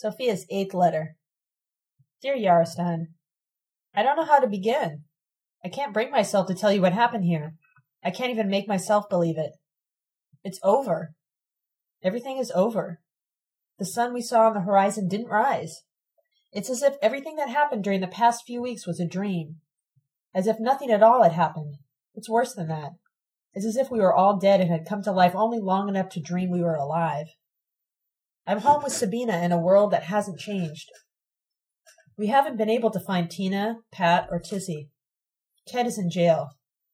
Sophia's eighth letter. Dear Yarostan, I don't know how to begin. I can't bring myself to tell you what happened here. I can't even make myself believe it. It's over. Everything is over. The sun we saw on the horizon didn't rise. It's as if everything that happened during the past few weeks was a dream. As if nothing at all had happened. It's worse than that. It's as if we were all dead and had come to life only long enough to dream we were alive. I'm home with Sabina in a world that hasn't changed. We haven't been able to find Tina, Pat, or Tissy. Ted is in jail,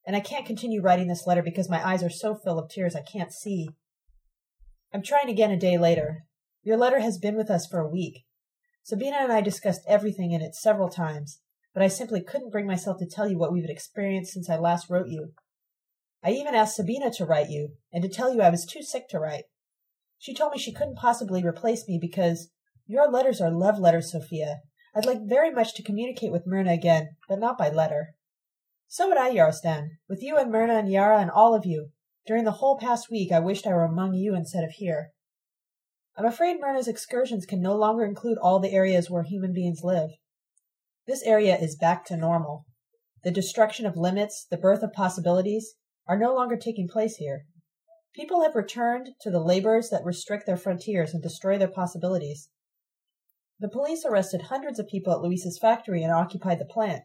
and I can't continue writing this letter because my eyes are so full of tears I can't see. I'm trying again a day later. Your letter has been with us for a week. Sabina and I discussed everything in it several times, but I simply couldn't bring myself to tell you what we've experienced since I last wrote you. I even asked Sabina to write you, and to tell you I was too sick to write. She told me she couldn't possibly replace me because your letters are love letters, Sophia. I'd like very much to communicate with Myrna again, but not by letter. So would I, Yarostan, with you and Myrna and Yara and all of you. During the whole past week, I wished I were among you instead of here. I'm afraid Myrna's excursions can no longer include all the areas where human beings live. This area is back to normal. The destruction of limits, the birth of possibilities, are no longer taking place here. People have returned to the labors that restrict their frontiers and destroy their possibilities. The police arrested hundreds of people at Luisa's factory and occupied the plant.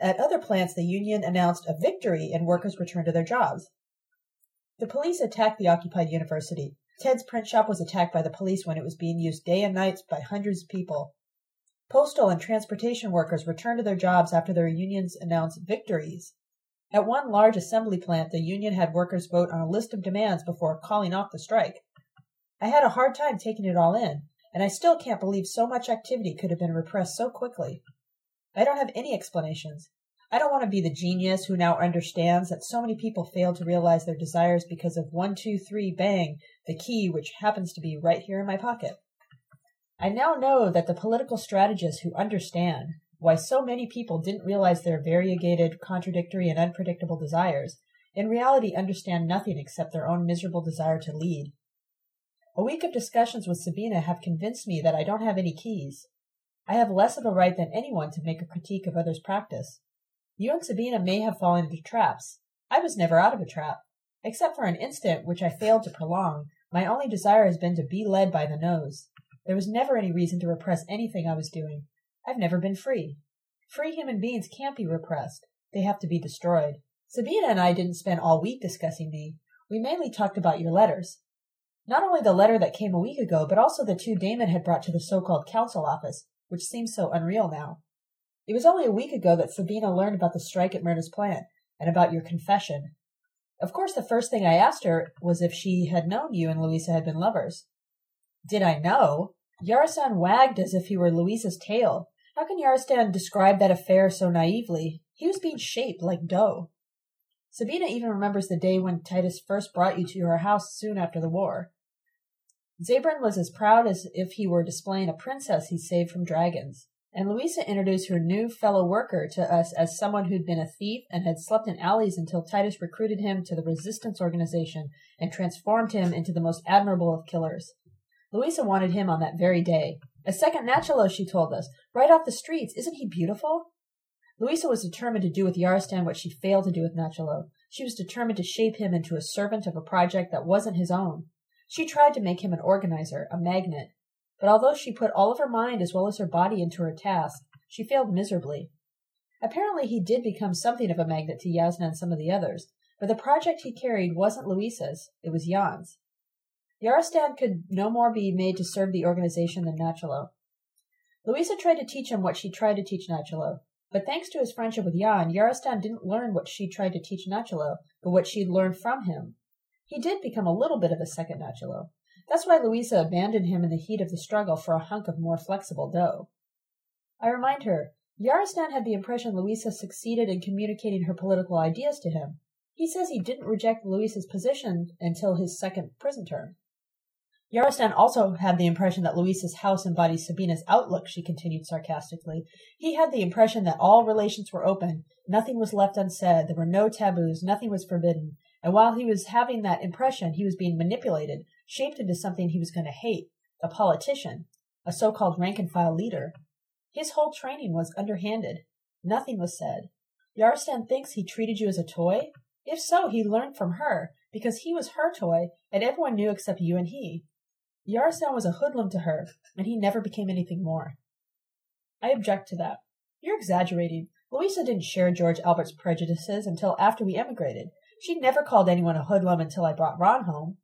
At other plants, the union announced a victory and workers returned to their jobs. The police attacked the occupied university. Ted's print shop was attacked by the police when it was being used day and night by hundreds of people. Postal and transportation workers returned to their jobs after their unions announced victories. At one large assembly plant, the union had workers vote on a list of demands before calling off the strike. I had a hard time taking it all in, and I still can't believe so much activity could have been repressed so quickly. I don't have any explanations. I don't want to be the genius who now understands that so many people fail to realize their desires because of one, two, three, bang, the key which happens to be right here in my pocket. I now know that the political strategists who understand why so many people didn't realize their variegated, contradictory, and unpredictable desires in reality understand nothing except their own miserable desire to lead. A week of discussions with Sabina have convinced me that I don't have any keys. I have less of a right than anyone to make a critique of others' practice. You and Sabina may have fallen into traps. I was never out of a trap. Except for an instant, which I failed to prolong, my only desire has been to be led by the nose. There was never any reason to repress anything I was doing. I've never been free. Free human beings can't be repressed. They have to be destroyed. Sabina and I didn't spend all week discussing me. We mainly talked about your letters. Not only the letter that came a week ago, but also the two Damon had brought to the so-called council office which seems so unreal now. It was only a week ago that Sabina learned about the strike at Myrna's plant and about your confession. Of course, the first thing I asked her was if she had known you and Louisa had been lovers. Did I know? Yarostan wagged as if he were Louisa's tail. How can Yarostan describe that affair so naively? He was being shaped like dough. Sabina even remembers the day when Titus first brought you to her house soon after the war. Zabran was as proud as if he were displaying a princess he saved from dragons, and Louisa introduced her new fellow worker to us as someone who'd been a thief and had slept in alleys until Titus recruited him to the resistance organization and transformed him into the most admirable of killers. Louisa wanted him on that very day. A second Nachalo, she told us, right off the streets. Isn't he beautiful? Louisa was determined to do with Yarostan what she failed to do with Nachalo. She was determined to shape him into a servant of a project that wasn't his own. She tried to make him an organizer, a magnet, but although she put all of her mind as well as her body into her task, she failed miserably. Apparently he did become something of a magnet to Yasna and some of the others, but the project he carried wasn't Louisa's, it was Jan's. Yarostan could no more be made to serve the organization than Nachalo. Louisa tried to teach him what she tried to teach Nachalo, but thanks to his friendship with Jan, Yarostan didn't learn what she tried to teach Nachalo, but what she'd learned from him. He did become a little bit of a second Nachalo. That's why Louisa abandoned him in the heat of the struggle for a hunk of more flexible dough. I remind her, Yarostan had the impression Louisa succeeded in communicating her political ideas to him. He says he didn't reject Louisa's position until his second prison term. Yarostan also had the impression that Louisa's house embodied Sabina's outlook, she continued sarcastically. He had the impression that all relations were open, nothing was left unsaid, there were no taboos, nothing was forbidden, and while he was having that impression, he was being manipulated, shaped into something he was going to hate, a politician. a so-called rank and file leader. His whole training was underhanded. Nothing was said. Yarostan thinks he treated you as a toy? If so, he learned from her, because he was her toy, and everyone knew except you and he. Yarostan was a hoodlum to her, and he never became anything more. I object to that. You're exaggerating. Louisa didn't share George Albert's prejudices until after we emigrated. She never called anyone a hoodlum until I brought Ron home.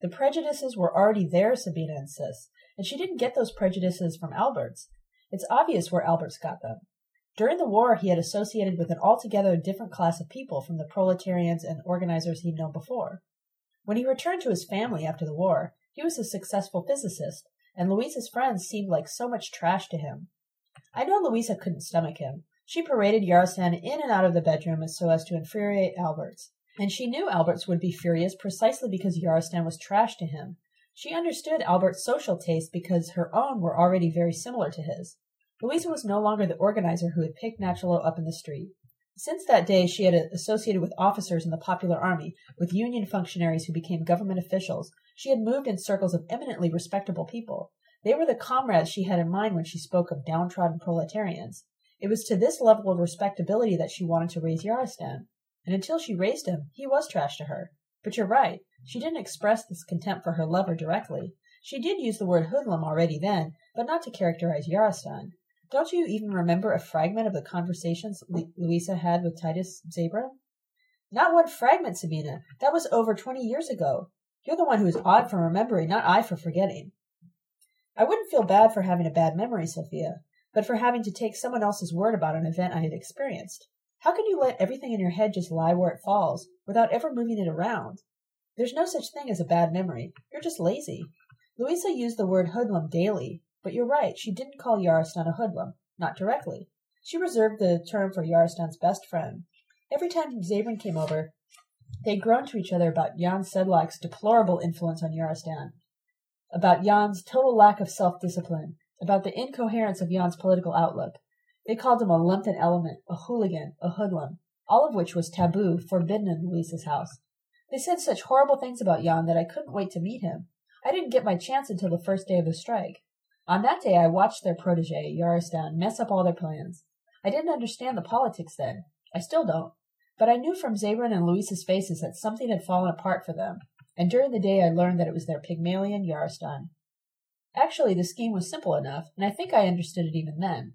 The prejudices were already there, Sabina insists, and she didn't get those prejudices from Albert's. It's obvious where Albert's got them. During the war, he had associated with an altogether different class of people from the proletarians and organizers he'd known before. When he returned to his family after the war, he was a successful physicist, and Louisa's friends seemed like so much trash to him. I know Louisa couldn't stomach him. She paraded Yarostan in and out of the bedroom so as to infuriate Alberts, and she knew Alberts would be furious precisely because Yarostan was trash to him. She understood Albert's social tastes because her own were already very similar to his. Louisa was no longer the organizer who had picked Nachalo up in the street. Since that day, she had associated with officers in the popular army, with union functionaries who became government officials. She had moved in circles of eminently respectable people. They were the comrades she had in mind when she spoke of downtrodden proletarians. It was to this level of respectability that she wanted to raise Yarostan. And until she raised him, he was trash to her. But you're right. She didn't express this contempt for her lover directly. She did use the word hoodlum already then, but not to characterize Yarostan. Don't you even remember a fragment of the conversations Louisa had with Titus Zabran? Not one fragment, Sabina. That was over twenty years ago. You're the one who is odd for remembering, not I for forgetting. I wouldn't feel bad for having a bad memory, Sophia, but for having to take someone else's word about an event I had experienced. How can you let everything in your head just lie where it falls, without ever moving it around? There's no such thing as a bad memory. You're just lazy. Louisa used the word hoodlum daily, but you're right, she didn't call Yarostan a hoodlum, not directly. She reserved the term for Yarostan's best friend. Every time Zabran came over, they groaned to each other about Jan Sedlak's deplorable influence on Yarostan, about Jan's total lack of self-discipline, about the incoherence of Jan's political outlook. They called him a lumpen element, a hooligan, a hoodlum, all of which was taboo, forbidden in Louisa's house. They said such horrible things about Jan that I couldn't wait to meet him. I didn't get my chance until the first day of the strike. On that day I watched their protege, Yarostan, mess up all their plans. I didn't understand the politics then. I still don't. But I knew from Zabran and Louisa's faces that something had fallen apart for them, and during the day I learned that it was their Pygmalion Yarostan. Actually, the scheme was simple enough, and I think I understood it even then.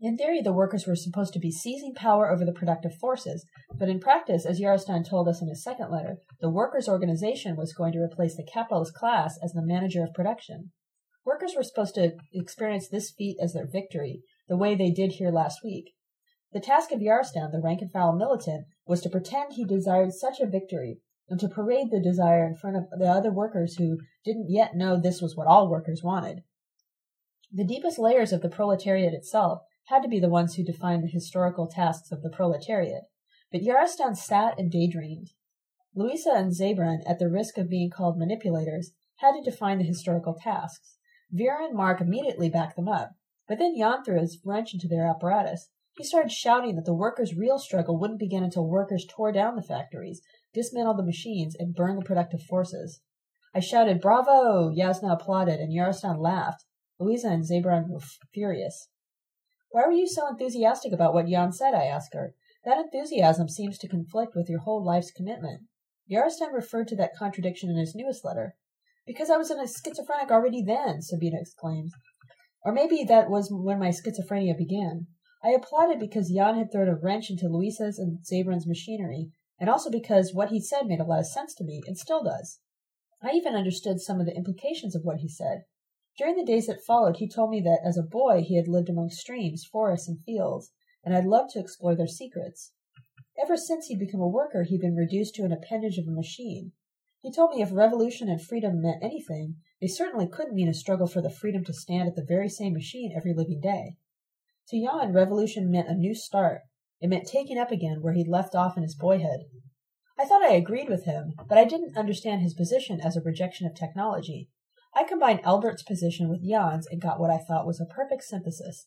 In theory, the workers were supposed to be seizing power over the productive forces, but in practice, as Yarostan told us in his second letter, the workers' organization was going to replace the capitalist class as the manager of production. Workers were supposed to experience this feat as their victory, the way they did here last week. The task of Yarostan, the rank and file militant, was to pretend he desired such a victory, and to parade the desire in front of the other workers who didn't yet know this was what all workers wanted. The deepest layers of the proletariat itself had to be the ones who defined the historical tasks of the proletariat, but Yarostan sat and daydreamed. Louisa and Zabran, at the risk of being called manipulators, had to define the historical tasks. Vera and Mark immediately backed them up, but then Jan threw his wrench into their apparatus. He started shouting that the workers' real struggle wouldn't begin until workers tore down the factories, dismantled the machines, and burned the productive forces. I shouted, Bravo! Yasna applauded, and Yarostan laughed. Louisa and Zabran were furious. Why were you so enthusiastic about what Jan said? I asked her. That enthusiasm seems to conflict with your whole life's commitment. Yarostan referred to that contradiction in his newest letter. Because I was in a schizophrenic already then, Sabina exclaimed. Or maybe that was when my schizophrenia began. I applauded because Jan had thrown a wrench into Luisa's and Zabran's machinery, and also because what he said made a lot of sense to me, and still does. I even understood some of the implications of what he said. During the days that followed, he told me that as a boy he had lived among streams, forests, and fields, and I'd loved to explore their secrets. Ever since he'd become a worker, he'd been reduced to an appendage of a machine, he told me if revolution and freedom meant anything, they certainly couldn't mean a struggle for the freedom to stand at the very same machine every living day. To Jan, revolution meant a new start. It meant taking up again where he'd left off in his boyhood. I thought I agreed with him, but I didn't understand his position as a rejection of technology. I combined Albert's position with Jan's and got what I thought was a perfect synthesis.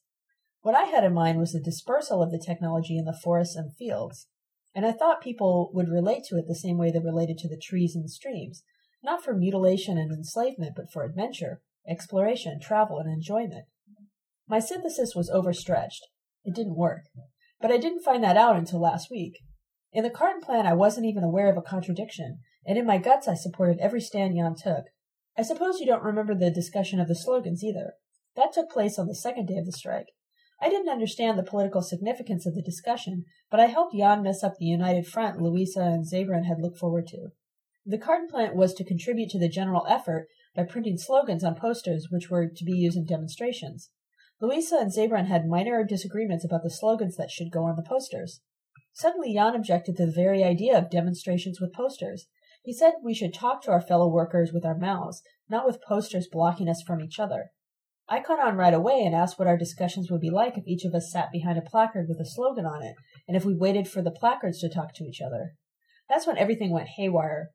What I had in mind was the dispersal of the technology in the forests and fields and I thought people would relate to it the same way they related to the trees and streams, not for mutilation and enslavement, but for adventure, exploration, travel, and enjoyment. My synthesis was overstretched. It didn't work. But I didn't find that out until last week. In the Carton plan, I wasn't even aware of a contradiction, and in my guts, I supported every stand Jan took. I suppose you don't remember the discussion of the slogans either. That took place on the second day of the strike. I didn't understand the political significance of the discussion, but I helped Jan mess up the united front Louisa and Zabran had looked forward to. The Carton Plant was to contribute to the general effort by printing slogans on posters which were to be used in demonstrations. Louisa and Zabran had minor disagreements about the slogans that should go on the posters. Suddenly Jan objected to the very idea of demonstrations with posters. He said we should talk to our fellow workers with our mouths, not with posters blocking us from each other. I caught on right away and asked what our discussions would be like if each of us sat behind a placard with a slogan on it, and if we waited for the placards to talk to each other. That's when everything went haywire.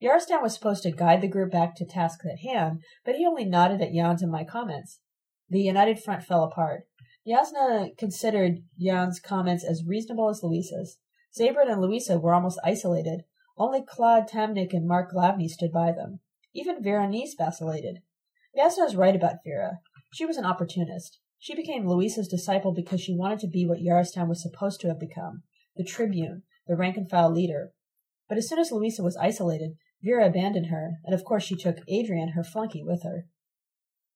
Yarostan was supposed to guide the group back to tasks at hand, but he only nodded at Jan's and my comments. The united front fell apart. Yasna considered Jan's comments as reasonable as Louisa's. Zabran and Louisa were almost isolated. Only Claude Tamnik and Mark Glavny stood by them. Even Veronice vacillated. Yasna was right about Vera. She was an opportunist. She became Louisa's disciple because she wanted to be what Yarostan was supposed to have become the tribune, the rank and file leader. But as soon as Louisa was isolated, Vera abandoned her, and of course she took Adrian, her flunky, with her.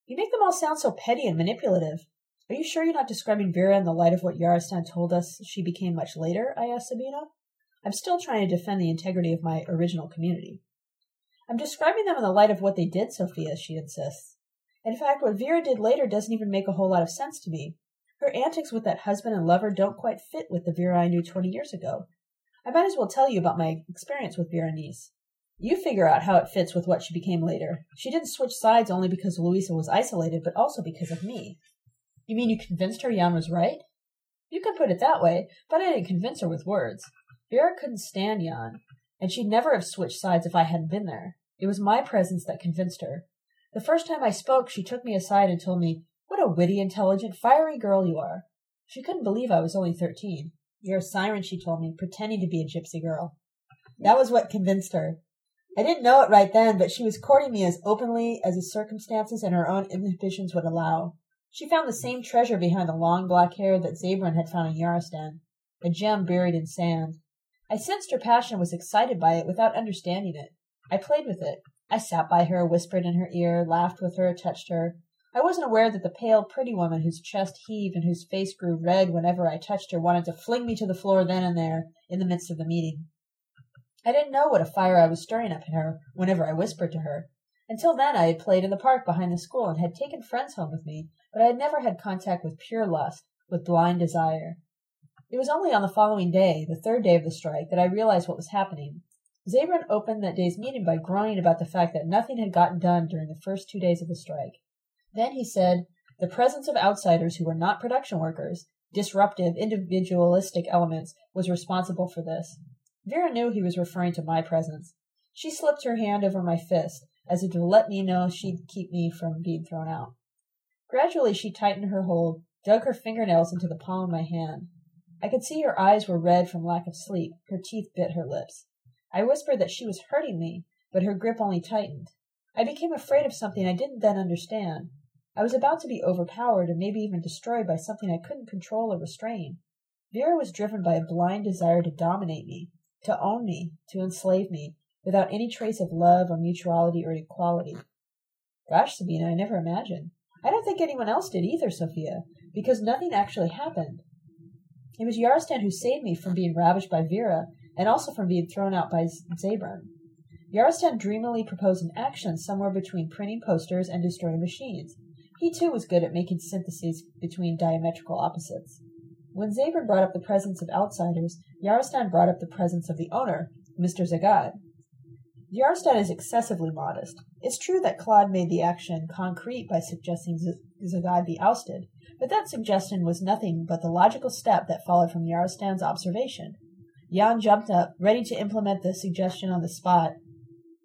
You make them all sound so petty and manipulative. Are you sure you're not describing Vera in the light of what Yarostan told us she became much later? I asked Sabina. I'm still trying to defend the integrity of my original community. I'm describing them in the light of what they did, Sophia, she insists. In fact, what Vera did later doesn't even make a whole lot of sense to me. Her antics with that husband and lover don't quite fit with the Vera I knew 20 years ago. I might as well tell you about my experience with Berenice. You figure out how it fits with what she became later. She didn't switch sides only because Louisa was isolated, but also because of me. You mean you convinced her Jan was right? You can put it that way, but I didn't convince her with words. Vera couldn't stand Jan, and she'd never have switched sides if I hadn't been there. It was my presence that convinced her. The first time I spoke, she took me aside and told me, What a witty, intelligent, fiery girl you are. She couldn't believe I was only thirteen. You're a siren, she told me, pretending to be a gypsy girl. That was what convinced her. I didn't know it right then, but she was courting me as openly as the circumstances and her own inhibitions would allow. She found the same treasure behind the long black hair that Zabran had found in Yarostan, a gem buried in sand. I sensed her passion was excited by it without understanding it. I played with it. I sat by her, whispered in her ear, laughed with her, touched her. I wasn't aware that the pale, pretty woman whose chest heaved and whose face grew red whenever I touched her wanted to fling me to the floor then and there in the midst of the meeting. I didn't know what a fire I was stirring up in her whenever I whispered to her. Until then I had played in the park behind the school and had taken friends home with me, but I had never had contact with pure lust, with blind desire. It was only on the following day, the third day of the strike, that I realized what was happening. Zabran opened that day's meeting by groaning about the fact that nothing had gotten done during the first two days of the strike. Then he said, the presence of outsiders who were not production workers, disruptive, individualistic elements, was responsible for this. Vera knew he was referring to my presence. She slipped her hand over my fist, as if to let me know she'd keep me from being thrown out. Gradually she tightened her hold, dug her fingernails into the palm of my hand. I could see her eyes were red from lack of sleep, her teeth bit her lips. I whispered that she was hurting me, but her grip only tightened. I became afraid of something I didn't then understand. I was about to be overpowered and maybe even destroyed by something I couldn't control or restrain. Vera was driven by a blind desire to dominate me, to own me, to enslave me, without any trace of love or mutuality or equality. Gosh, Sabina, I never imagined. I don't think anyone else did either, Sophia, because nothing actually happened. It was Yarostan who saved me from being ravished by Vera and also from being thrown out by Zabran. Yarostan dreamily proposed an action somewhere between printing posters and destroying machines. He too was good at making syntheses between diametrical opposites. When Zabran brought up the presence of outsiders, Yarostan brought up the presence of the owner, Mr. Zagad. Yarostan is excessively modest. It's true that Claude made the action concrete by suggesting Zagad be ousted, but that suggestion was nothing but the logical step that followed from Yarostan's observation. Jan jumped up, ready to implement the suggestion on the spot,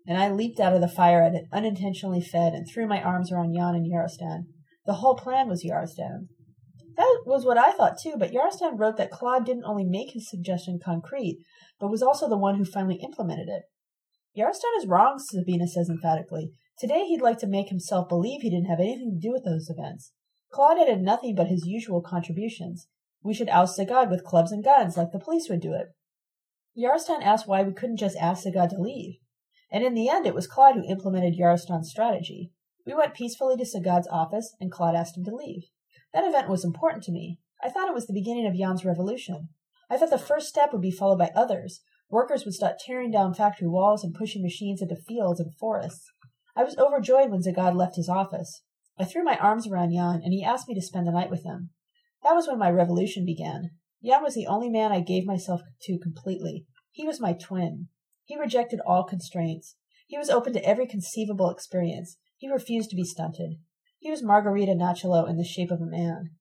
and I leaped out of the fire at it, unintentionally fed, and threw my arms around Jan and Yarostan. The whole plan was Yarostan. That was what I thought too, but Yarostan wrote that Claude didn't only make his suggestion concrete, but was also the one who finally implemented it. Yarostan is wrong, Sabina says emphatically. Today he'd like to make himself believe he didn't have anything to do with those events. Claude added nothing but his usual contributions. We should oust Zagad with clubs and guns, like the police would do it. Yarostan asked why we couldn't just ask Zagad to leave. And in the end, it was Claude who implemented Yarostan's strategy. We went peacefully to Zagad's office, and Claude asked him to leave. That event was important to me. I thought it was the beginning of Jan's revolution. I thought the first step would be followed by others. Workers would start tearing down factory walls and pushing machines into fields and forests. I was overjoyed when Zagad left his office. I threw my arms around Jan, and he asked me to spend the night with him. That was when my revolution began. Jan was the only man I gave myself to completely. He was my twin. He rejected all constraints. He was open to every conceivable experience. He refused to be stunted. He was Margarita Nachalo in the shape of a man.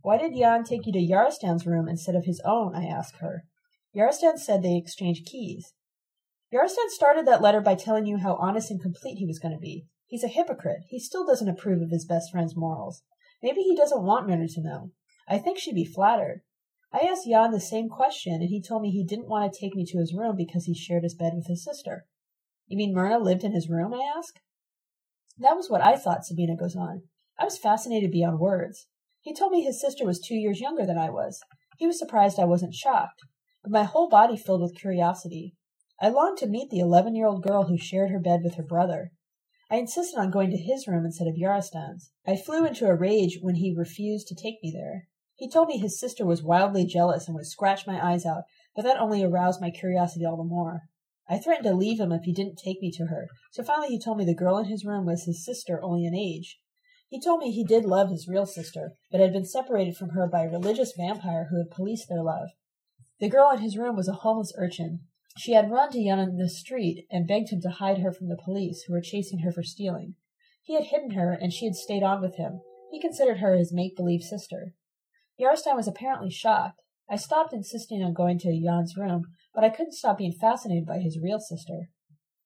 Why did Jan take you to Yarostan's room instead of his own? I asked her. Yarostan said they exchanged keys. Yarostan started that letter by telling you how honest and complete he was going to be. He's a hypocrite. He still doesn't approve of his best friend's morals. Maybe he doesn't want Myrna to know. I think she'd be flattered. I asked Jan the same question, and he told me he didn't want to take me to his room because he shared his bed with his sister. You mean Myrna lived in his room? I asked. That was what I thought, Sabina goes on. I was fascinated beyond words. He told me his sister was two years younger than I was. He was surprised I wasn't shocked, but my whole body filled with curiosity. I longed to meet the eleven year old girl who shared her bed with her brother. I insisted on going to his room instead of Yarostan's. I flew into a rage when he refused to take me there. He told me his sister was wildly jealous and would scratch my eyes out, but that only aroused my curiosity all the more. I threatened to leave him if he didn't take me to her, so finally he told me the girl in his room was his sister only in age. He told me he did love his real sister, but had been separated from her by a religious vampire who had policed their love. The girl in his room was a homeless urchin, she had run to Jan in the street and begged him to hide her from the police, who were chasing her for stealing. He had hidden her, and she had stayed on with him. He considered her his make believe sister. Yarostan was apparently shocked. I stopped insisting on going to Jan's room, but I couldn't stop being fascinated by his real sister.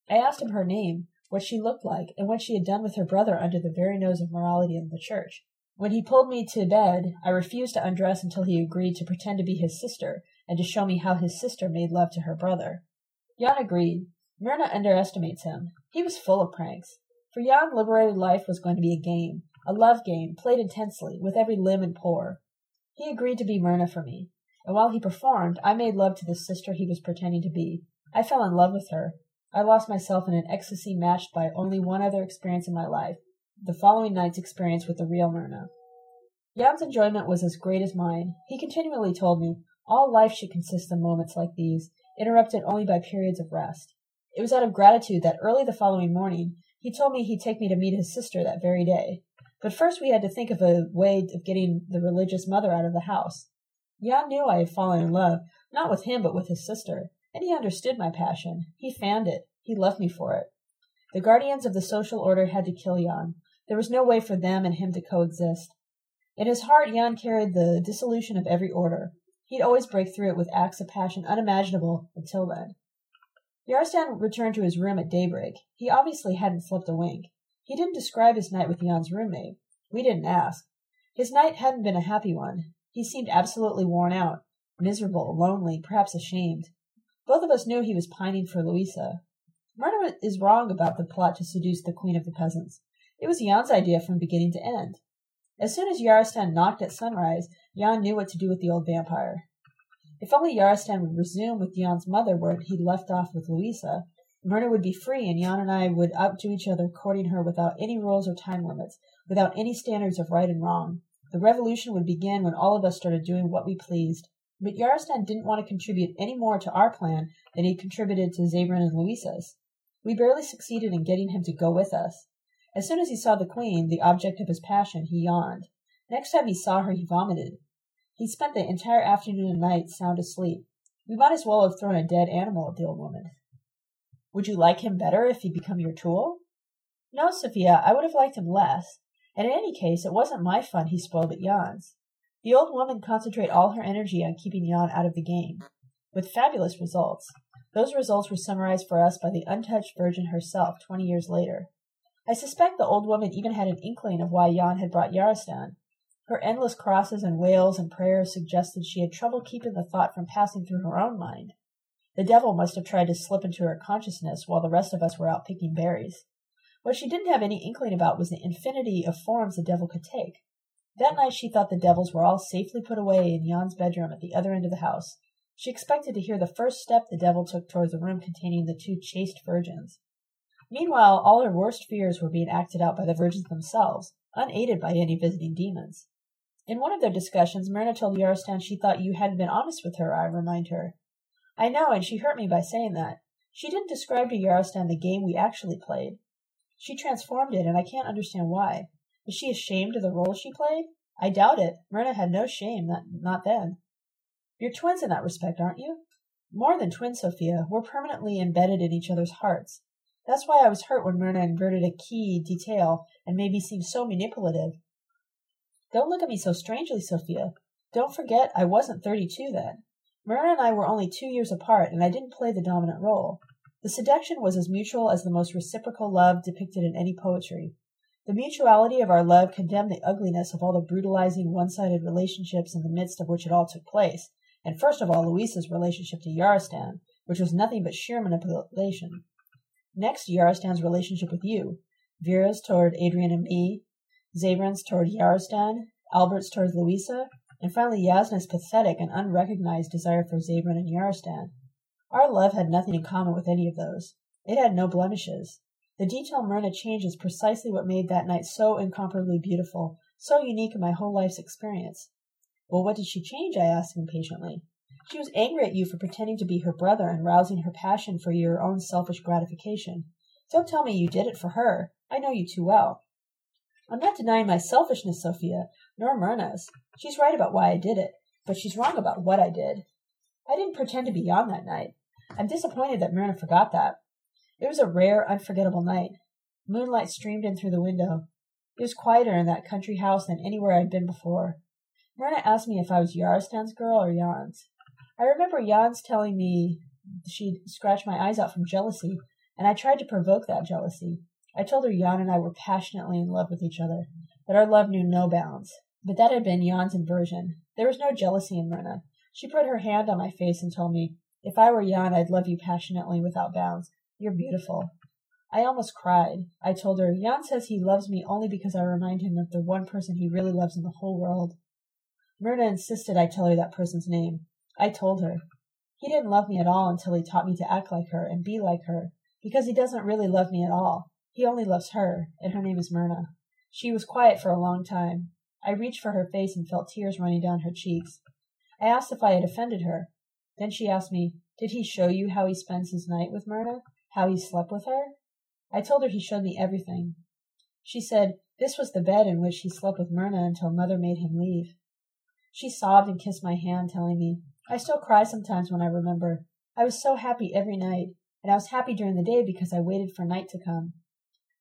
I asked him her name, what she looked like, and what she had done with her brother under the very nose of morality in the church. When he pulled me to bed, I refused to undress until he agreed to pretend to be his sister and to show me how his sister made love to her brother. Jan agreed. Myrna underestimates him. He was full of pranks. For Jan, liberated life was going to be a game, a love game, played intensely, with every limb and pore. He agreed to be Myrna for me, and while he performed, I made love to the sister he was pretending to be. I fell in love with her. I lost myself in an ecstasy matched by only one other experience in my life, the following night's experience with the real Myrna. Jan's enjoyment was as great as mine. He continually told me, all life should consist of moments like these, interrupted only by periods of rest. It was out of gratitude that early the following morning he told me he'd take me to meet his sister that very day. But first we had to think of a way of getting the religious mother out of the house. Jan knew I had fallen in love, not with him but with his sister, and he understood my passion. He fanned it. He loved me for it. The guardians of the social order had to kill Jan. There was no way for them and him to coexist. In his heart, Jan carried the dissolution of every order. He'd always break through it with acts of passion unimaginable until then. Yarostan returned to his room at daybreak. He obviously hadn't slept a wink. He didn't describe his night with Jan's roommate. We didn't ask. His night hadn't been a happy one. He seemed absolutely worn out, miserable, lonely, perhaps ashamed. Both of us knew he was pining for Louisa. Myrna is wrong about the plot to seduce the queen of the peasants. It was Jan's idea from beginning to end. As soon as Yarostan knocked at sunrise, Jan knew what to do with the old vampire. If only Yarostan would resume with Jan's mother where he'd left off with Louisa, Myrna would be free, and Jan and I would outdo each other courting her without any rules or time limits, without any standards of right and wrong. The revolution would begin when all of us started doing what we pleased. But Yarostan didn't want to contribute any more to our plan than he contributed to Zabran and Louisa's. We barely succeeded in getting him to go with us. As soon as he saw the queen, the object of his passion, he yawned. Next time he saw her, he vomited. He spent the entire afternoon and night sound asleep. We might as well have thrown a dead animal at the old woman. Would you like him better if he'd become your tool? No, Sophia, I would have liked him less. And in any case, it wasn't my fun he spoiled at Jan's. The old woman concentrated all her energy on keeping Jan out of the game, with fabulous results. Those results were summarized for us by the untouched virgin herself twenty years later. I suspect the old woman even had an inkling of why Jan had brought Yarostan. Her endless crosses and wails and prayers suggested she had trouble keeping the thought from passing through her own mind. The devil must have tried to slip into her consciousness while the rest of us were out picking berries. What she didn't have any inkling about was the infinity of forms the devil could take. That night she thought the devils were all safely put away in Jan's bedroom at the other end of the house. She expected to hear the first step the devil took towards the room containing the two chaste virgins. Meanwhile, all her worst fears were being acted out by the virgins themselves, unaided by any visiting demons. In one of their discussions, Myrna told Yarostan she thought you hadn't been honest with her, I remind her. I know, and she hurt me by saying that. She didn't describe to Yaroslav the game we actually played. She transformed it, and I can't understand why. Is she ashamed of the role she played? I doubt it. Myrna had no shame, not, not then. You're twins in that respect, aren't you? More than twins, Sophia. We're permanently embedded in each other's hearts. That's why I was hurt when Myrna inverted a key detail and made me seem so manipulative. Don't look at me so strangely, Sophia. Don't forget I wasn't thirty-two then. Myrna and I were only two years apart, and I didn't play the dominant role. The seduction was as mutual as the most reciprocal love depicted in any poetry. The mutuality of our love condemned the ugliness of all the brutalizing, one-sided relationships in the midst of which it all took place, and first of all Louisa's relationship to Yarostan, which was nothing but sheer manipulation. Next, Yarostan's relationship with you, Vera's toward Adrian and me, Zabran's toward Yarostan, Albert's toward Louisa, and finally Yasna's pathetic and unrecognized desire for Zabran and Yarostan. Our love had nothing in common with any of those. It had no blemishes. The detail Myrna changed is precisely what made that night so incomparably beautiful, so unique in my whole life's experience. Well, what did she change? I asked impatiently. She was angry at you for pretending to be her brother and rousing her passion for your own selfish gratification. Don't tell me you did it for her. I know you too well. I'm not denying my selfishness, Sophia, nor Myrna's. She's right about why I did it, but she's wrong about what I did. I didn't pretend to be Jan that night. I'm disappointed that Myrna forgot that. It was a rare, unforgettable night. Moonlight streamed in through the window. It was quieter in that country house than anywhere I'd been before. Myrna asked me if I was Yarostan's girl or Jan's. I remember Jan's telling me she'd scratched my eyes out from jealousy, and I tried to provoke that jealousy. I told her Jan and I were passionately in love with each other, that our love knew no bounds. But that had been Jan's inversion. There was no jealousy in Myrna. She put her hand on my face and told me, If I were Jan, I'd love you passionately without bounds. You're beautiful. I almost cried. I told her, Jan says he loves me only because I remind him of the one person he really loves in the whole world. Myrna insisted I tell her that person's name. I told her. He didn't love me at all until he taught me to act like her and be like her, because he doesn't really love me at all. He only loves her, and her name is Myrna. She was quiet for a long time. I reached for her face and felt tears running down her cheeks. I asked if I had offended her. Then she asked me, Did he show you how he spends his night with Myrna? How he slept with her? I told her he showed me everything. She said, This was the bed in which he slept with Myrna until mother made him leave. She sobbed and kissed my hand, telling me, I still cry sometimes when I remember. I was so happy every night, and I was happy during the day because I waited for night to come.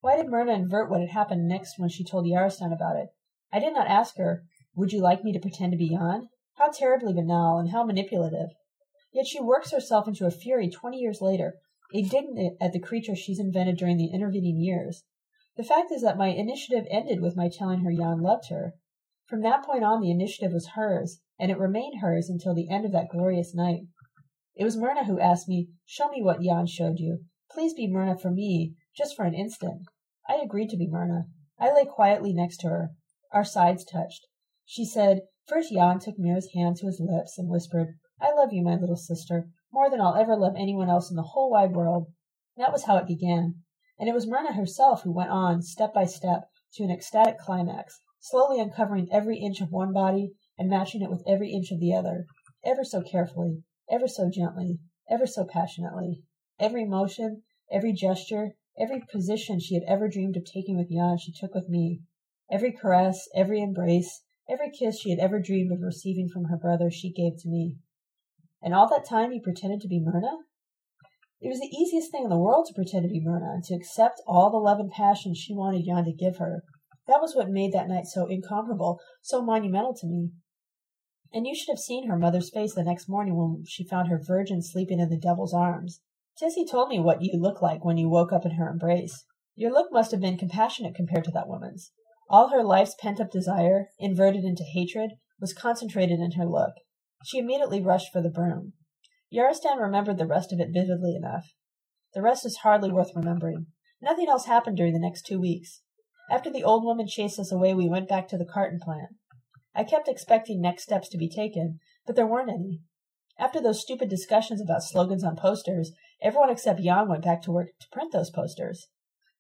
Why did Myrna invert what had happened next when she told Yarostan about it? I did not ask her, Would you like me to pretend to be Jan? How terribly banal and how manipulative. Yet she works herself into a fury twenty years later, indignant at the creature she's invented during the intervening years. The fact is that my initiative ended with my telling her Jan loved her. From that point on, the initiative was hers, and it remained hers until the end of that glorious night. It was Myrna who asked me, Show me what Jan showed you. Please be Myrna for me, just for an instant. I agreed to be Myrna. I lay quietly next to her. Our sides touched. She said, First Jan took Mira's hand to his lips and whispered, I love you, my little sister, more than I'll ever love anyone else in the whole wide world. That was how it began. And it was Myrna herself who went on, step by step, to an ecstatic climax, slowly uncovering every inch of one body and matching it with every inch of the other, ever so carefully, ever so gently, ever so passionately. Every motion, every gesture, Every position she had ever dreamed of taking with Jan she took with me. Every caress, every embrace, every kiss she had ever dreamed of receiving from her brother she gave to me. And all that time you pretended to be Myrna? It was the easiest thing in the world to pretend to be Myrna and to accept all the love and passion she wanted Jan to give her. That was what made that night so incomparable, so monumental to me. And you should have seen her mother's face the next morning when she found her virgin sleeping in the devil's arms. Jessie told me what you looked like when you woke up in her embrace. Your look must have been compassionate compared to that woman's. All her life's pent up desire, inverted into hatred, was concentrated in her look. She immediately rushed for the broom. Yarostan remembered the rest of it vividly enough. The rest is hardly worth remembering. Nothing else happened during the next two weeks. After the old woman chased us away, we went back to the carton plant. I kept expecting next steps to be taken, but there weren't any. After those stupid discussions about slogans on posters, everyone except Jan went back to work to print those posters.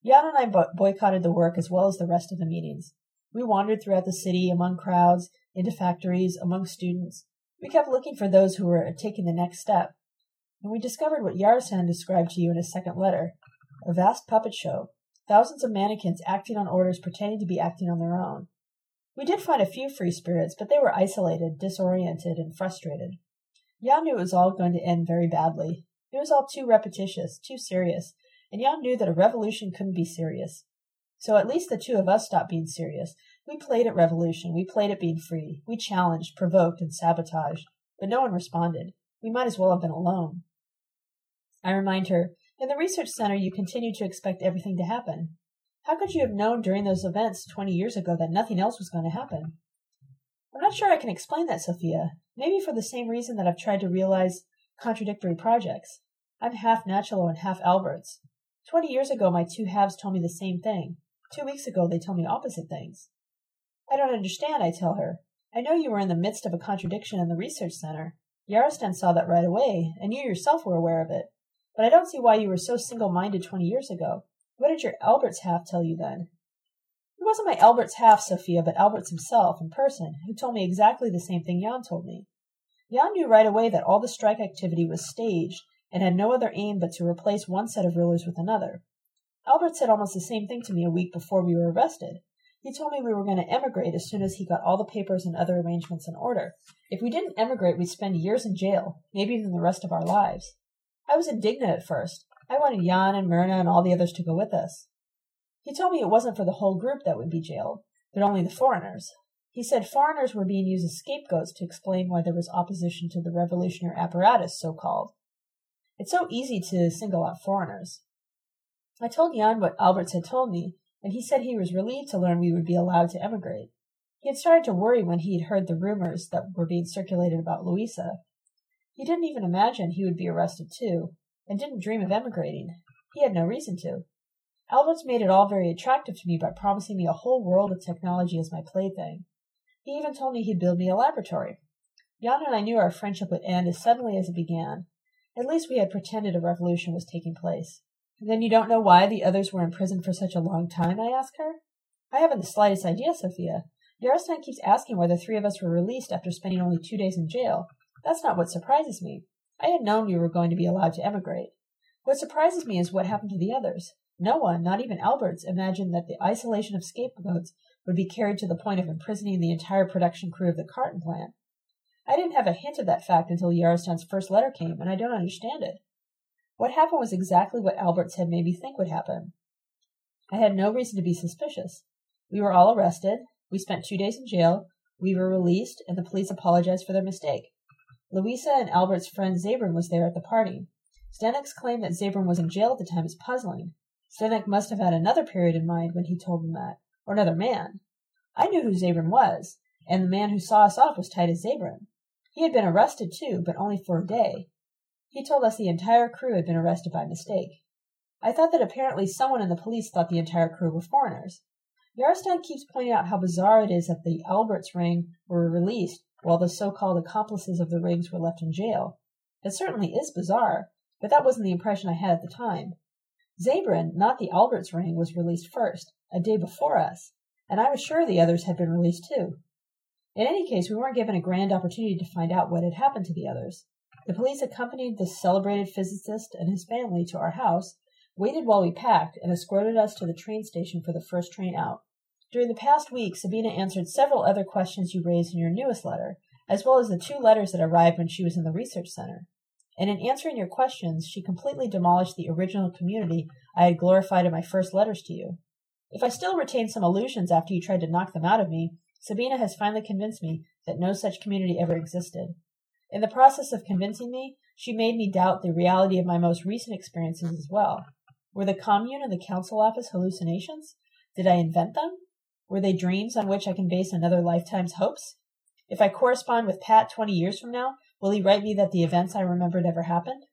Jan and I boycotted the work as well as the rest of the meetings. We wandered throughout the city, among crowds, into factories, among students. We kept looking for those who were taking the next step. And we discovered what Yarostan described to you in his second letter a vast puppet show, thousands of mannequins acting on orders pretending to be acting on their own. We did find a few free spirits, but they were isolated, disoriented, and frustrated. Jan knew it was all going to end very badly. It was all too repetitious, too serious, and Jan knew that a revolution couldn't be serious. So at least the two of us stopped being serious. We played at revolution, we played at being free, we challenged, provoked, and sabotaged, but no one responded. We might as well have been alone. I remind her, in the research center you continued to expect everything to happen. How could you have known during those events twenty years ago that nothing else was going to happen? I'm not sure I can explain that, Sophia. Maybe for the same reason that I've tried to realize contradictory projects. I'm half Nachalo and half Alberts. Twenty years ago, my two halves told me the same thing. Two weeks ago, they told me opposite things. I don't understand, I tell her. I know you were in the midst of a contradiction in the research center. Yarostan saw that right away, and you yourself were aware of it. But I don't see why you were so single minded twenty years ago. What did your Albert's half tell you then? It wasn't my Albert's half, Sophia, but Albert's himself, in person, who told me exactly the same thing Jan told me. Jan knew right away that all the strike activity was staged and had no other aim but to replace one set of rulers with another. Albert said almost the same thing to me a week before we were arrested. He told me we were going to emigrate as soon as he got all the papers and other arrangements in order. If we didn't emigrate, we'd spend years in jail, maybe even the rest of our lives. I was indignant at first. I wanted Jan and Myrna and all the others to go with us. He told me it wasn't for the whole group that would be jailed, but only the foreigners. He said foreigners were being used as scapegoats to explain why there was opposition to the revolutionary apparatus, so called. It's so easy to single out foreigners. I told Jan what Alberts had told me, and he said he was relieved to learn we would be allowed to emigrate. He had started to worry when he had heard the rumors that were being circulated about Louisa. He didn't even imagine he would be arrested too, and didn't dream of emigrating. He had no reason to. Alberts made it all very attractive to me by promising me a whole world of technology as my plaything. He even told me he'd build me a laboratory. Jan and I knew our friendship would end as suddenly as it began. At least we had pretended a revolution was taking place. Then you don't know why the others were in prison for such a long time? I ask her. I haven't the slightest idea, Sophia. Yarostan keeps asking why the three of us were released after spending only two days in jail. That's not what surprises me. I had known we were going to be allowed to emigrate. What surprises me is what happened to the others. No one, not even Alberts, imagined that the isolation of scapegoats would be carried to the point of imprisoning the entire production crew of the carton plant. I didn't have a hint of that fact until Yarostan's first letter came, and I don't understand it. What happened was exactly what Alberts had made me think would happen. I had no reason to be suspicious. We were all arrested. We spent two days in jail. We were released, and the police apologized for their mistake. Louisa and Albert's friend Zabran was there at the party. Zdenek's claim that Zabran was in jail at the time is puzzling. Zdenek must have had another period in mind when he told him that, or another man. I knew who Zabran was, and the man who saw us off was Titus Zabran. He had been arrested too, but only for a day. He told us the entire crew had been arrested by mistake. I thought that apparently someone in the police thought the entire crew were foreigners. Yarostan keeps pointing out how bizarre it is that the Alberts ring were released while the so-called accomplices of the rings were left in jail. It certainly is bizarre, but that wasn't the impression I had at the time. Zabran, not the Alberts ring, was released first, a day before us, and I was sure the others had been released too. In any case, we weren't given a grand opportunity to find out what had happened to the others. The police accompanied the celebrated physicist and his family to our house, waited while we packed, and escorted us to the train station for the first train out. During the past week, Sabina answered several other questions you raised in your newest letter, as well as the two letters that arrived when she was in the research center. And in answering your questions, she completely demolished the original community I had glorified in my first letters to you. If I still retain some illusions after you tried to knock them out of me, Sabina has finally convinced me that no such community ever existed. In the process of convincing me, she made me doubt the reality of my most recent experiences as well. Were the commune and the council office hallucinations? Did I invent them? Were they dreams on which I can base another lifetime's hopes? If I correspond with Pat 20 years from now, Will he write me that the events I remembered ever happened?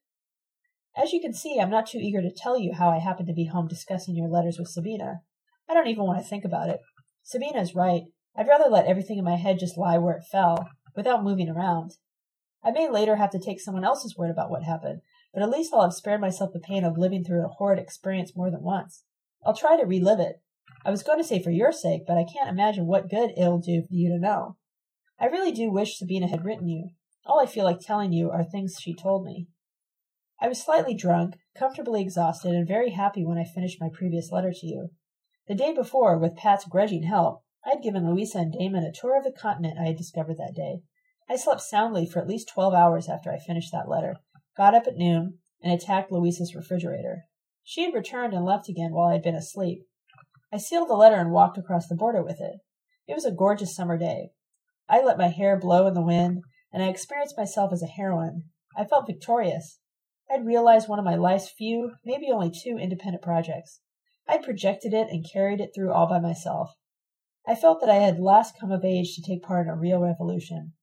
As you can see, I'm not too eager to tell you how I happened to be home discussing your letters with Sabina. I don't even want to think about it. Sabina is right. I'd rather let everything in my head just lie where it fell, without moving around. I may later have to take someone else's word about what happened, but at least I'll have spared myself the pain of living through a horrid experience more than once. I'll try to relive it. I was going to say for your sake, but I can't imagine what good it'll do for you to know. I really do wish Sabina had written you. All I feel like telling you are things she told me. I was slightly drunk, comfortably exhausted, and very happy when I finished my previous letter to you. The day before, with Pat's grudging help, I had given Louisa and Damon a tour of the continent I had discovered that day. I slept soundly for at least twelve hours after I finished that letter, got up at noon, and attacked Louisa's refrigerator. She had returned and left again while I had been asleep. I sealed the letter and walked across the border with it. It was a gorgeous summer day. I let my hair blow in the wind, and I experienced myself as a heroine. I felt victorious. I'd realized one of my life's few, maybe only two independent projects. I'd projected it and carried it through all by myself. I felt that I had last come of age to take part in a real revolution.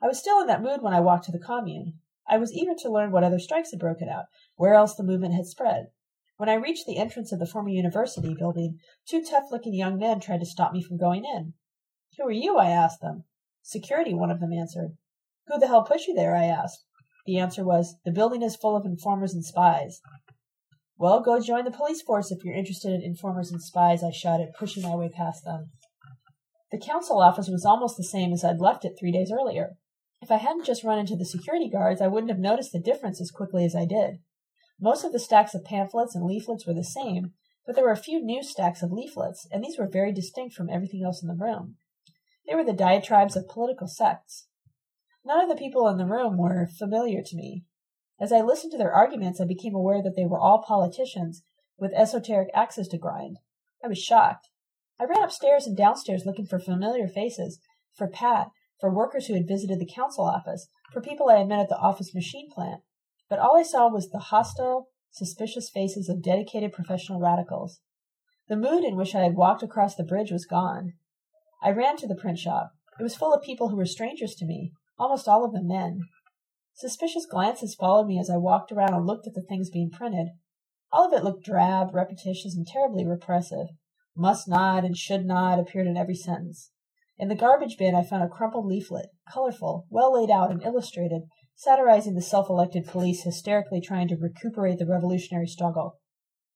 I was still in that mood when I walked to the commune. I was eager to learn what other strikes had broken out, where else the movement had spread. When I reached the entrance of the former university building, two tough looking young men tried to stop me from going in. Who are you? I asked them. Security, one of them answered. Who the hell put you there? I asked. The answer was, The building is full of informers and spies. Well, go join the police force if you're interested in informers and spies, I shouted, pushing my way past them. The council office was almost the same as I'd left it three days earlier. If I hadn't just run into the security guards, I wouldn't have noticed the difference as quickly as I did. Most of the stacks of pamphlets and leaflets were the same, but there were a few new stacks of leaflets, and these were very distinct from everything else in the room. They were the diatribes of political sects. None of the people in the room were familiar to me. As I listened to their arguments, I became aware that they were all politicians with esoteric axes to grind. I was shocked. I ran upstairs and downstairs looking for familiar faces, for Pat, for workers who had visited the council office, for people I had met at the office machine plant. But all I saw was the hostile, suspicious faces of dedicated professional radicals. The mood in which I had walked across the bridge was gone. I ran to the print shop. It was full of people who were strangers to me, almost all of them men. Suspicious glances followed me as I walked around and looked at the things being printed. All of it looked drab, repetitious, and terribly repressive. Must not and should not appeared in every sentence. In the garbage bin, I found a crumpled leaflet, colorful, well laid out, and illustrated, satirizing the self elected police hysterically trying to recuperate the revolutionary struggle.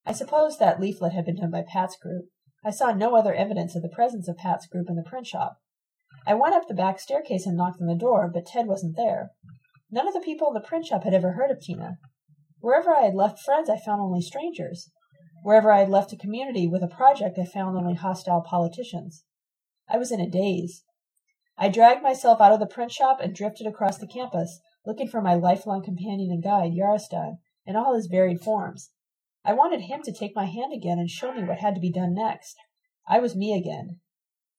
I suppose that leaflet had been done by Pat's group. I saw no other evidence of the presence of Pat's group in the print shop. I went up the back staircase and knocked on the door, but Ted wasn't there. None of the people in the print shop had ever heard of Tina. Wherever I had left friends, I found only strangers. Wherever I had left a community with a project, I found only hostile politicians. I was in a daze. I dragged myself out of the print shop and drifted across the campus, looking for my lifelong companion and guide, Yarostan, in all his varied forms. I wanted him to take my hand again and show me what had to be done next. I was me again.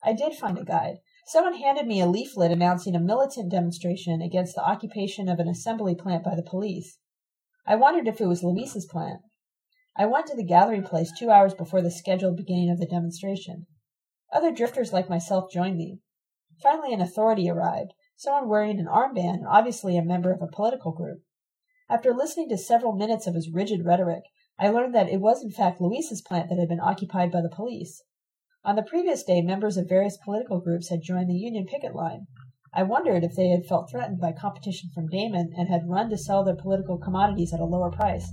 I did find a guide. Someone handed me a leaflet announcing a militant demonstration against the occupation of an assembly plant by the police. I wondered if it was Louisa's plant. I went to the gathering place two hours before the scheduled beginning of the demonstration. Other drifters like myself joined me. Finally, an authority arrived, someone wearing an armband and obviously a member of a political group. After listening to several minutes of his rigid rhetoric, I learned that it was in fact Louisa's plant that had been occupied by the police. On the previous day, members of various political groups had joined the Union picket line. I wondered if they had felt threatened by competition from Damon and had run to sell their political commodities at a lower price.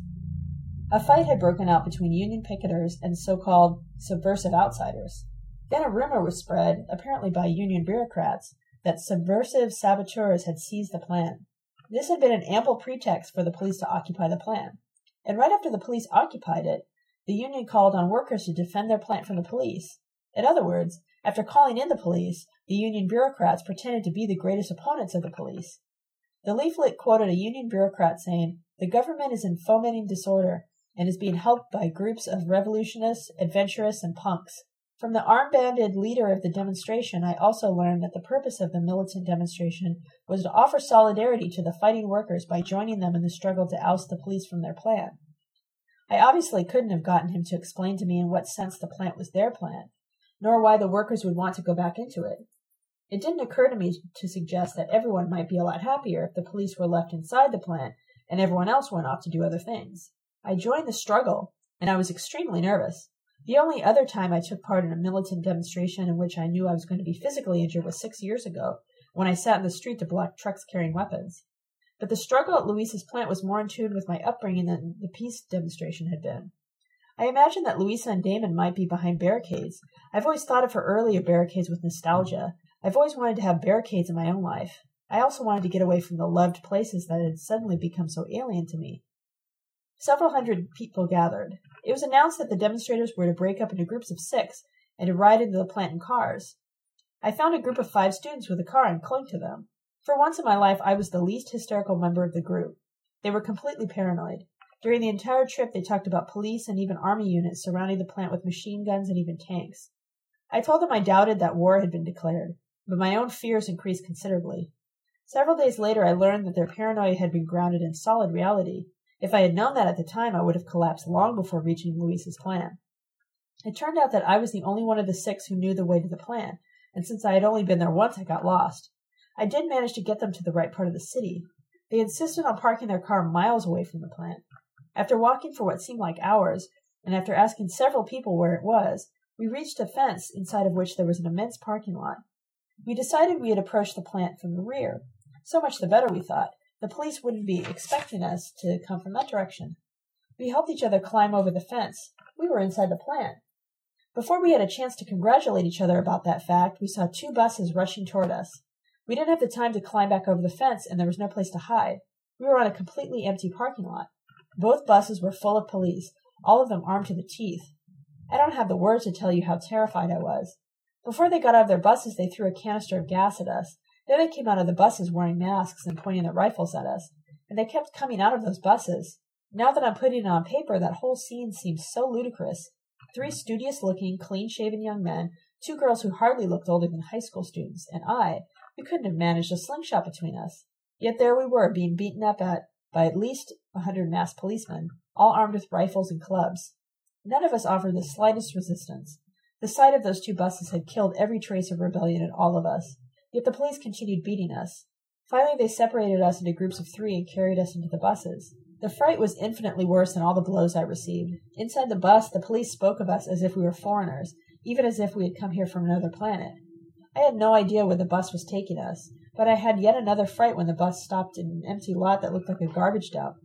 A fight had broken out between Union picketers and so called subversive outsiders. Then a rumor was spread, apparently by Union bureaucrats, that subversive saboteurs had seized the plant. This had been an ample pretext for the police to occupy the plant. And right after the police occupied it, the Union called on workers to defend their plant from the police. In other words, after calling in the police, the Union bureaucrats pretended to be the greatest opponents of the police. The leaflet quoted a Union bureaucrat saying, The government is in fomenting disorder and is being helped by groups of revolutionists, adventurous, and punks. From the armbanded leader of the demonstration, I also learned that the purpose of the militant demonstration was to offer solidarity to the fighting workers by joining them in the struggle to oust the police from their plan. I obviously couldn't have gotten him to explain to me in what sense the plant was their plant, nor why the workers would want to go back into it. It didn't occur to me to suggest that everyone might be a lot happier if the police were left inside the plant and everyone else went off to do other things. I joined the struggle, and I was extremely nervous. The only other time I took part in a militant demonstration in which I knew I was going to be physically injured was six years ago, when I sat in the street to block trucks carrying weapons. But the struggle at Louisa's plant was more in tune with my upbringing than the peace demonstration had been. I imagined that Louisa and Damon might be behind barricades. I've always thought of her earlier barricades with nostalgia. I've always wanted to have barricades in my own life. I also wanted to get away from the loved places that had suddenly become so alien to me. Several hundred people gathered. It was announced that the demonstrators were to break up into groups of six and to ride into the plant in cars. I found a group of five students with a car and clung to them. For once in my life, I was the least hysterical member of the group. They were completely paranoid. During the entire trip, they talked about police and even army units surrounding the plant with machine guns and even tanks. I told them I doubted that war had been declared, but my own fears increased considerably. Several days later, I learned that their paranoia had been grounded in solid reality. If I had known that at the time, I would have collapsed long before reaching Louisa's plan. It turned out that I was the only one of the six who knew the way to the plant, and since I had only been there once, I got lost. I did manage to get them to the right part of the city. They insisted on parking their car miles away from the plant. After walking for what seemed like hours, and after asking several people where it was, we reached a fence inside of which there was an immense parking lot. We decided we had approached the plant from the rear. So much the better, we thought. The police wouldn't be expecting us to come from that direction. We helped each other climb over the fence. We were inside the plant. Before we had a chance to congratulate each other about that fact, we saw two buses rushing toward us. We didn't have the time to climb back over the fence, and there was no place to hide. We were on a completely empty parking lot. Both buses were full of police, all of them armed to the teeth. I don't have the words to tell you how terrified I was. Before they got out of their buses, they threw a canister of gas at us. Then they came out of the buses wearing masks and pointing their rifles at us. And they kept coming out of those buses. Now that I'm putting it on paper, that whole scene seems so ludicrous. Three studious looking, clean shaven young men, two girls who hardly looked older than high school students, and I, we couldn't have managed a slingshot between us. Yet there we were, being beaten up at by at least a hundred masked policemen, all armed with rifles and clubs. None of us offered the slightest resistance. The sight of those two buses had killed every trace of rebellion in all of us, yet the police continued beating us. Finally, they separated us into groups of three and carried us into the buses. The fright was infinitely worse than all the blows I received. Inside the bus, the police spoke of us as if we were foreigners, even as if we had come here from another planet. I had no idea where the bus was taking us, but I had yet another fright when the bus stopped in an empty lot that looked like a garbage dump.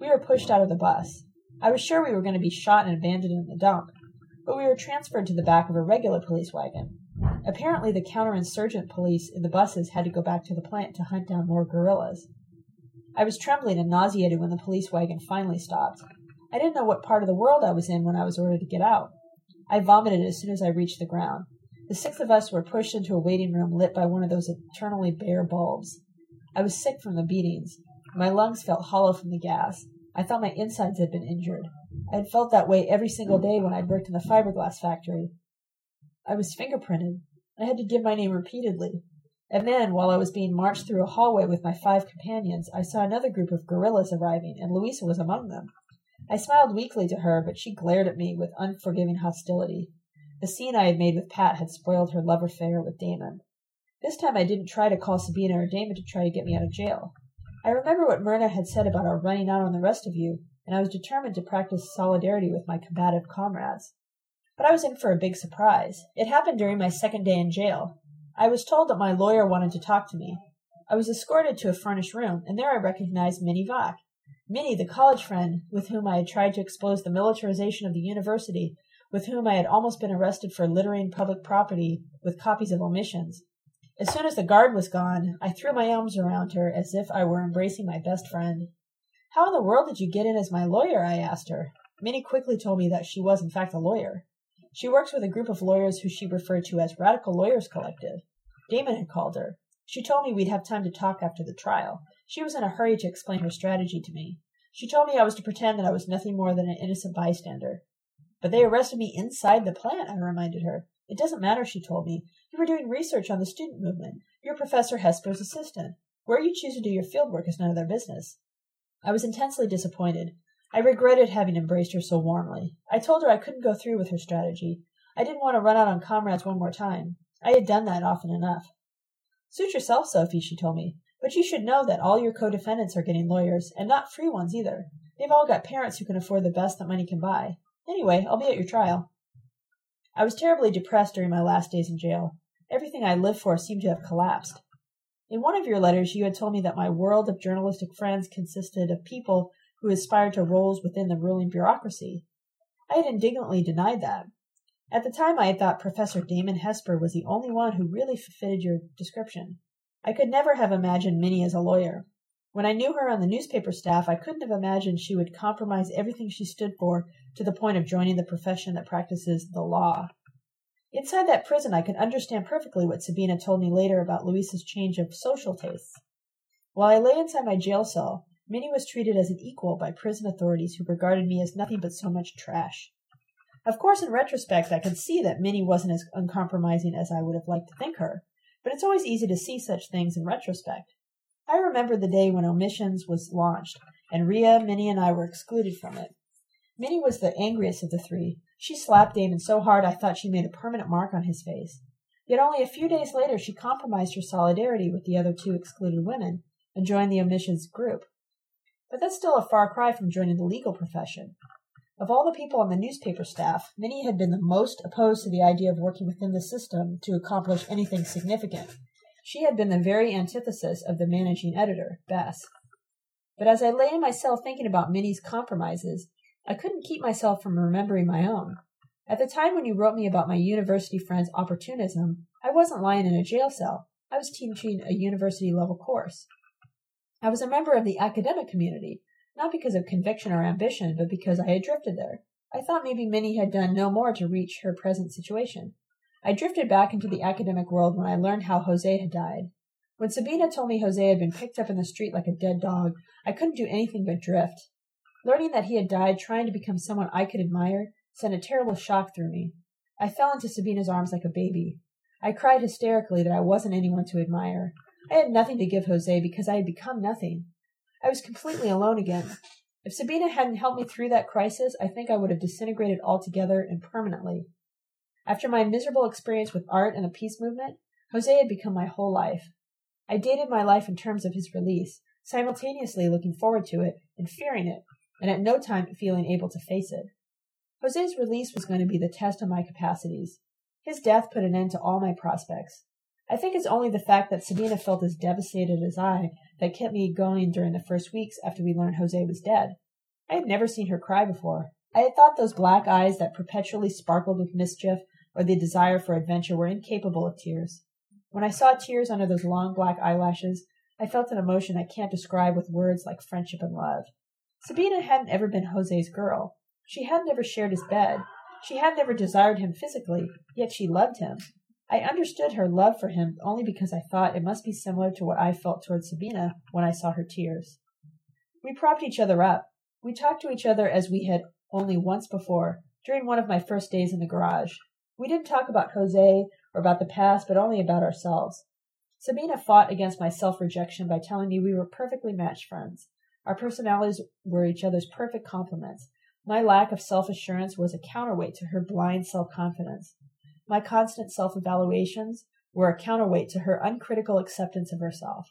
We were pushed out of the bus. I was sure we were going to be shot and abandoned in the dump, but we were transferred to the back of a regular police wagon. Apparently, the counterinsurgent police in the buses had to go back to the plant to hunt down more guerrillas. I was trembling and nauseated when the police wagon finally stopped. I didn't know what part of the world I was in when I was ordered to get out. I vomited as soon as I reached the ground. The six of us were pushed into a waiting room lit by one of those eternally bare bulbs. I was sick from the beatings. My lungs felt hollow from the gas. I thought my insides had been injured. I had felt that way every single day when I'd worked in the fiberglass factory. I was fingerprinted. I had to give my name repeatedly. And then, while I was being marched through a hallway with my five companions, I saw another group of guerrillas arriving, and Louisa was among them. I smiled weakly to her, but she glared at me with unforgiving hostility. The scene I had made with Pat had spoiled her love affair with Damon. This time I didn't try to call Sabina or Damon to try to get me out of jail. I remember what Myrna had said about our running out on the rest of you, and I was determined to practice solidarity with my combative comrades. But I was in for a big surprise. It happened during my second day in jail. I was told that my lawyer wanted to talk to me. I was escorted to a furnished room, and there I recognized Minnie Vac. Minnie, the college friend with whom I had tried to expose the militarization of the university with whom I had almost been arrested for littering public property with copies of omissions. As soon as the guard was gone, I threw my arms around her as if I were embracing my best friend. How in the world did you get in as my lawyer? I asked her. Minnie quickly told me that she was, in fact, a lawyer. She works with a group of lawyers who she referred to as Radical Lawyers Collective. Damon had called her. She told me we'd have time to talk after the trial. She was in a hurry to explain her strategy to me. She told me I was to pretend that I was nothing more than an innocent bystander. But they arrested me inside the plant, I reminded her. It doesn't matter, she told me. You were doing research on the student movement. You're Professor Hesper's assistant. Where you choose to do your field work is none of their business. I was intensely disappointed. I regretted having embraced her so warmly. I told her I couldn't go through with her strategy. I didn't want to run out on comrades one more time. I had done that often enough. Suit yourself, Sophie, she told me. But you should know that all your co-defendants are getting lawyers, and not free ones either. They've all got parents who can afford the best that money can buy. Anyway, I'll be at your trial. I was terribly depressed during my last days in jail. Everything I lived for seemed to have collapsed. In one of your letters, you had told me that my world of journalistic friends consisted of people who aspired to roles within the ruling bureaucracy. I had indignantly denied that. At the time, I had thought Professor Damon Hesper was the only one who really fitted your description. I could never have imagined Minnie as a lawyer. When I knew her on the newspaper staff, I couldn't have imagined she would compromise everything she stood for to the point of joining the profession that practices the law. Inside that prison, I could understand perfectly what Sabina told me later about Louisa's change of social tastes. While I lay inside my jail cell, Minnie was treated as an equal by prison authorities who regarded me as nothing but so much trash. Of course, in retrospect, I can see that Minnie wasn't as uncompromising as I would have liked to think her, but it's always easy to see such things in retrospect. I remember the day when Omissions was launched, and Ria, Minnie, and I were excluded from it. Minnie was the angriest of the three. She slapped Damon so hard I thought she made a permanent mark on his face. Yet only a few days later she compromised her solidarity with the other two excluded women and joined the Omissions group. But that's still a far cry from joining the legal profession. Of all the people on the newspaper staff, Minnie had been the most opposed to the idea of working within the system to accomplish anything significant. She had been the very antithesis of the managing editor, Bess. But as I lay in my cell thinking about Minnie's compromises, I couldn't keep myself from remembering my own. At the time when you wrote me about my university friend's opportunism, I wasn't lying in a jail cell. I was teaching a university level course. I was a member of the academic community, not because of conviction or ambition, but because I had drifted there. I thought maybe Minnie had done no more to reach her present situation. I drifted back into the academic world when I learned how Jose had died. When Sabina told me Jose had been picked up in the street like a dead dog, I couldn't do anything but drift. Learning that he had died trying to become someone I could admire sent a terrible shock through me. I fell into Sabina's arms like a baby. I cried hysterically that I wasn't anyone to admire. I had nothing to give Jose because I had become nothing. I was completely alone again. If Sabina hadn't helped me through that crisis, I think I would have disintegrated altogether and permanently. After my miserable experience with art and the peace movement, Jose had become my whole life. I dated my life in terms of his release, simultaneously looking forward to it and fearing it, and at no time feeling able to face it. Jose's release was going to be the test of my capacities. His death put an end to all my prospects. I think it's only the fact that Sabina felt as devastated as I that kept me going during the first weeks after we learned Jose was dead. I had never seen her cry before. I had thought those black eyes that perpetually sparkled with mischief or the desire for adventure were incapable of tears. When I saw tears under those long black eyelashes, I felt an emotion I can't describe with words like friendship and love. Sabina hadn't ever been Jose's girl. She hadn't ever shared his bed. She had never desired him physically, yet she loved him. I understood her love for him only because I thought it must be similar to what I felt towards Sabina when I saw her tears. We propped each other up. We talked to each other as we had only once before, during one of my first days in the garage. We didn't talk about Jose or about the past, but only about ourselves. Sabina fought against my self rejection by telling me we were perfectly matched friends. Our personalities were each other's perfect complements. My lack of self assurance was a counterweight to her blind self confidence. My constant self evaluations were a counterweight to her uncritical acceptance of herself.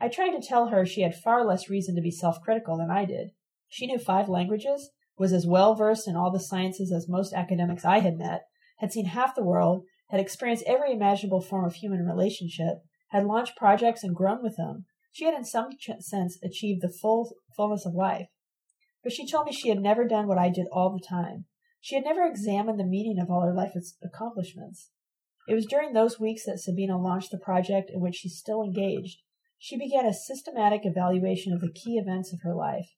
I tried to tell her she had far less reason to be self critical than I did. She knew five languages, was as well versed in all the sciences as most academics I had met, had seen half the world, had experienced every imaginable form of human relationship, had launched projects and grown with them. She had in some sense achieved the full fullness of life. But she told me she had never done what I did all the time. She had never examined the meaning of all her life's accomplishments. It was during those weeks that Sabina launched the project in which she's still engaged. She began a systematic evaluation of the key events of her life.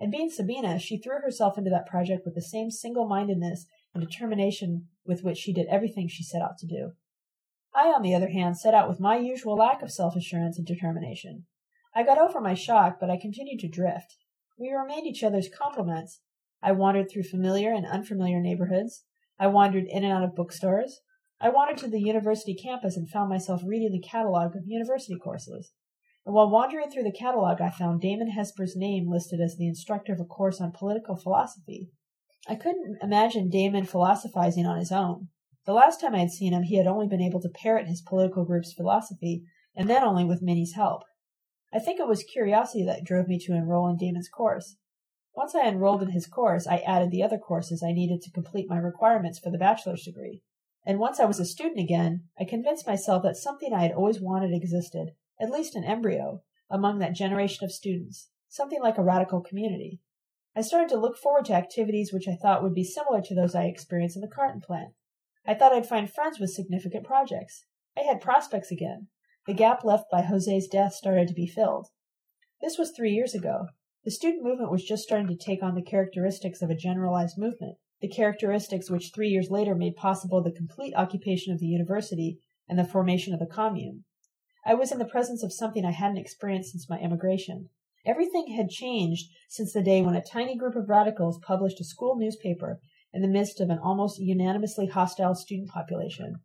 And being Sabina, she threw herself into that project with the same single mindedness and determination with which she did everything she set out to do. I, on the other hand, set out with my usual lack of self assurance and determination. I got over my shock, but I continued to drift. We remained each other's complements, I wandered through familiar and unfamiliar neighborhoods. I wandered in and out of bookstores. I wandered to the university campus and found myself reading the catalog of university courses. And while wandering through the catalog, I found Damon Hesper's name listed as the instructor of a course on political philosophy. I couldn't imagine Damon philosophizing on his own. The last time I had seen him, he had only been able to parrot his political group's philosophy, and then only with Minnie's help. I think it was curiosity that drove me to enroll in Damon's course. Once I enrolled in his course, I added the other courses I needed to complete my requirements for the bachelor's degree. And once I was a student again, I convinced myself that something I had always wanted existed, at least an embryo, among that generation of students, something like a radical community. I started to look forward to activities which I thought would be similar to those I experienced in the carton plant. I thought I'd find friends with significant projects. I had prospects again. The gap left by Jose's death started to be filled. This was three years ago. The student movement was just starting to take on the characteristics of a generalized movement, the characteristics which three years later made possible the complete occupation of the university and the formation of the commune. I was in the presence of something I hadn't experienced since my emigration. Everything had changed since the day when a tiny group of radicals published a school newspaper in the midst of an almost unanimously hostile student population.